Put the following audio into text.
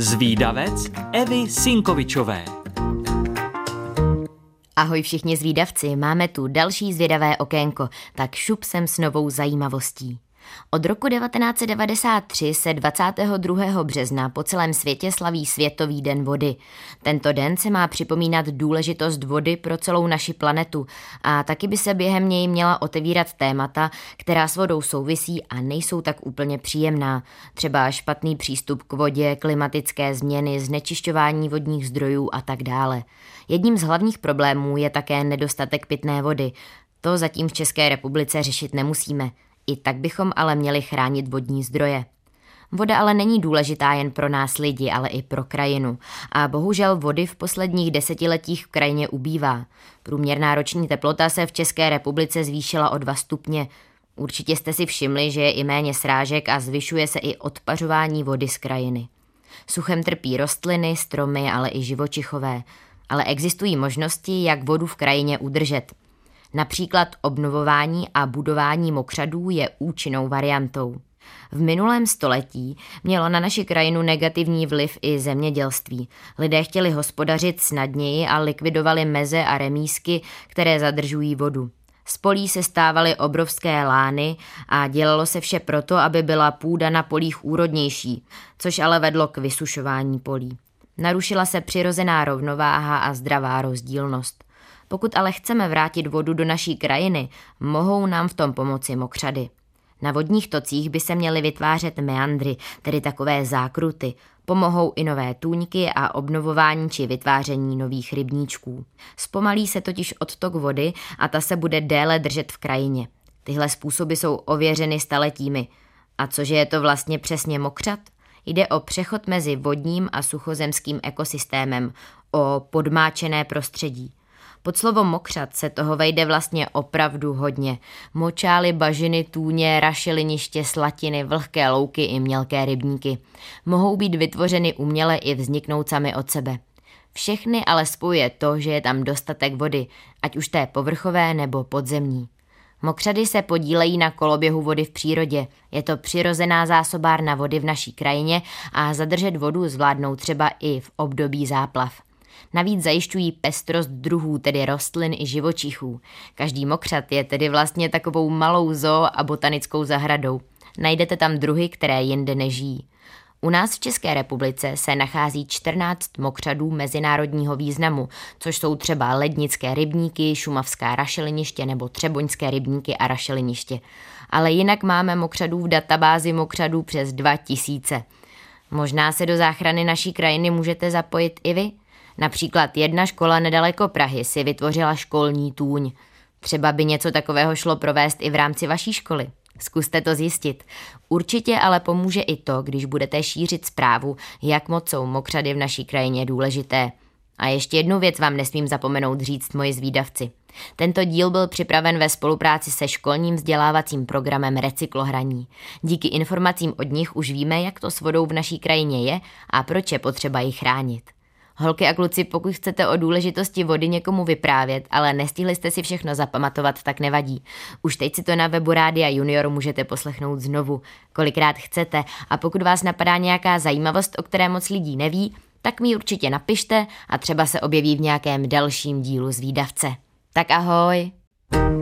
Zvídavec Evy Sinkovičové. Ahoj všichni zvídavci, máme tu další zvědavé okénko, tak šup sem s novou zajímavostí. Od roku 1993 se 22. března po celém světě slaví Světový den vody. Tento den se má připomínat důležitost vody pro celou naši planetu a taky by se během něj měla otevírat témata, která s vodou souvisí a nejsou tak úplně příjemná. Třeba špatný přístup k vodě, klimatické změny, znečišťování vodních zdrojů a tak dále. Jedním z hlavních problémů je také nedostatek pitné vody. To zatím v České republice řešit nemusíme. I tak bychom ale měli chránit vodní zdroje. Voda ale není důležitá jen pro nás lidi, ale i pro krajinu. A bohužel vody v posledních desetiletích v krajině ubývá. Průměrná roční teplota se v České republice zvýšila o 2 stupně. Určitě jste si všimli, že je i méně srážek a zvyšuje se i odpařování vody z krajiny. Suchem trpí rostliny, stromy, ale i živočichové. Ale existují možnosti, jak vodu v krajině udržet – Například obnovování a budování mokřadů je účinnou variantou. V minulém století mělo na naši krajinu negativní vliv i zemědělství. Lidé chtěli hospodařit snadněji a likvidovali meze a remísky, které zadržují vodu. Z polí se stávaly obrovské lány a dělalo se vše proto, aby byla půda na polích úrodnější, což ale vedlo k vysušování polí. Narušila se přirozená rovnováha a zdravá rozdílnost. Pokud ale chceme vrátit vodu do naší krajiny, mohou nám v tom pomoci mokřady. Na vodních tocích by se měly vytvářet meandry, tedy takové zákruty. Pomohou i nové tůňky a obnovování či vytváření nových rybníčků. Zpomalí se totiž odtok vody a ta se bude déle držet v krajině. Tyhle způsoby jsou ověřeny staletími. A cože je to vlastně přesně mokřat? Jde o přechod mezi vodním a suchozemským ekosystémem, o podmáčené prostředí. Pod slovo mokřat se toho vejde vlastně opravdu hodně. Močály, bažiny, tůně, rašeliniště, slatiny, vlhké louky i mělké rybníky. Mohou být vytvořeny uměle i vzniknout sami od sebe. Všechny ale spojuje to, že je tam dostatek vody, ať už té povrchové nebo podzemní. Mokřady se podílejí na koloběhu vody v přírodě. Je to přirozená zásobárna vody v naší krajině a zadržet vodu zvládnou třeba i v období záplav. Navíc zajišťují pestrost druhů, tedy rostlin i živočichů. Každý mokřat je tedy vlastně takovou malou zoo a botanickou zahradou. Najdete tam druhy, které jinde nežijí. U nás v České republice se nachází 14 mokřadů mezinárodního významu, což jsou třeba lednické rybníky, šumavská rašeliniště nebo třeboňské rybníky a rašeliniště. Ale jinak máme mokřadů v databázi mokřadů přes 2000. Možná se do záchrany naší krajiny můžete zapojit i vy? Například jedna škola nedaleko Prahy si vytvořila školní tůň. Třeba by něco takového šlo provést i v rámci vaší školy. Zkuste to zjistit. Určitě ale pomůže i to, když budete šířit zprávu, jak moc jsou mokřady v naší krajině důležité. A ještě jednu věc vám nesmím zapomenout říct moji zvídavci. Tento díl byl připraven ve spolupráci se školním vzdělávacím programem Recyklohraní. Díky informacím od nich už víme, jak to s vodou v naší krajině je a proč je potřeba ji chránit. Holky a kluci, pokud chcete o důležitosti vody někomu vyprávět, ale nestihli jste si všechno zapamatovat, tak nevadí. Už teď si to na webu Rádia Junior můžete poslechnout znovu, kolikrát chcete a pokud vás napadá nějaká zajímavost, o které moc lidí neví, tak mi určitě napište a třeba se objeví v nějakém dalším dílu z výdavce. Tak ahoj! thank you